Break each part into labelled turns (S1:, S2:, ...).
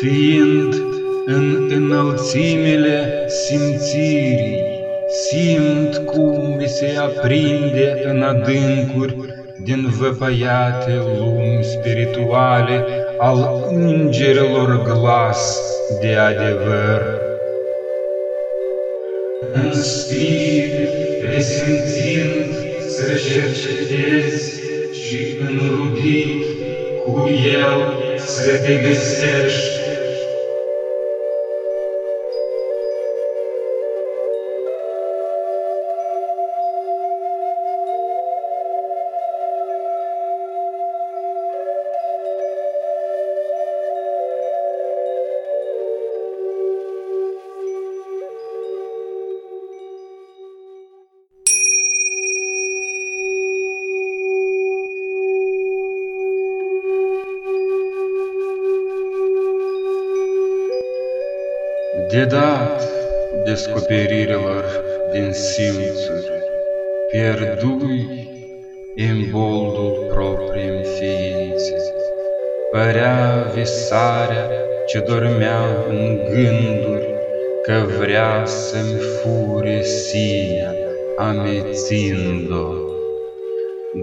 S1: Fiind în înălțimile simțirii, simt cum mi se aprinde în adâncuri din văpăiate lumi spirituale al îngerilor glas de adevăr. În spirit, resimțind să cercetezi și înrubit cu el să te găsești De dat descoperirilor din simțuri, pierdui boldul proprii ființe. Părea visarea ce dormea în gânduri, că vrea să-mi fure sinea, amețind-o.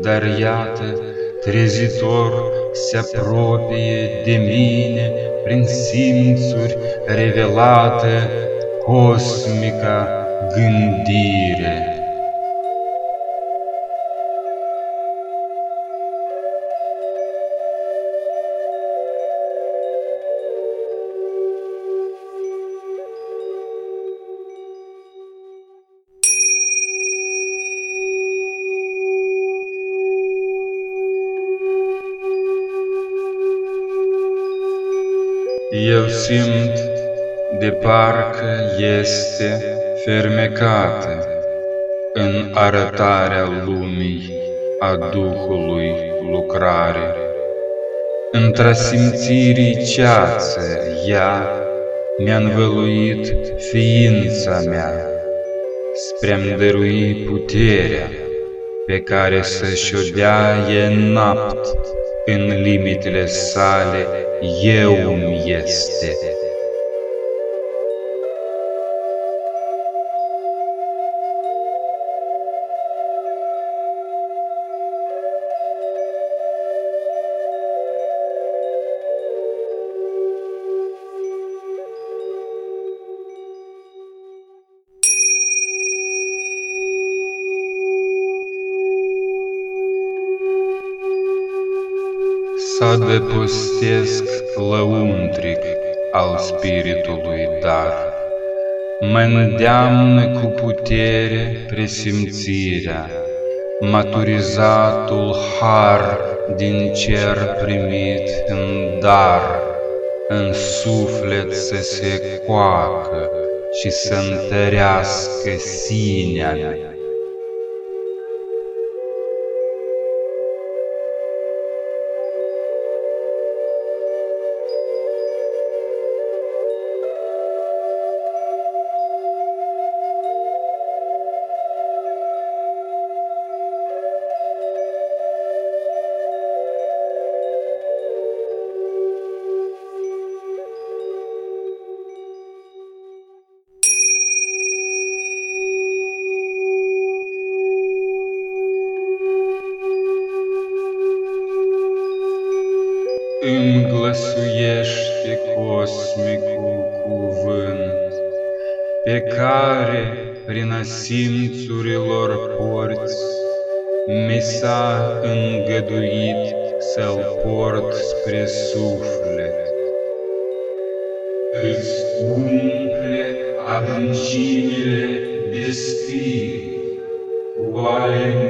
S1: Dar iată, trezitor se apropie de mine prin simțuri revelată cosmica gândire. Eu simt de parcă este fermecată în arătarea lumii a Duhului lucrare. Între simțirii ceață ea mi-a învăluit ființa mea, spre-mi dărui puterea pe care să-și o dea e napt în limitele sale eu mi este. Să adăpostesc lăuntric al spiritului dar. Mă îndeamnă cu putere presimțirea, maturizatul har din cer primit în dar, în suflet să se coacă și să întărească sinea mea. Îmi glăsuiește cosmicul cuvânt, pe care, prin asimțurilor porți, mi s-a îngăduit să-l port spre suflet. Îți umple adâncimile de spirit cu ale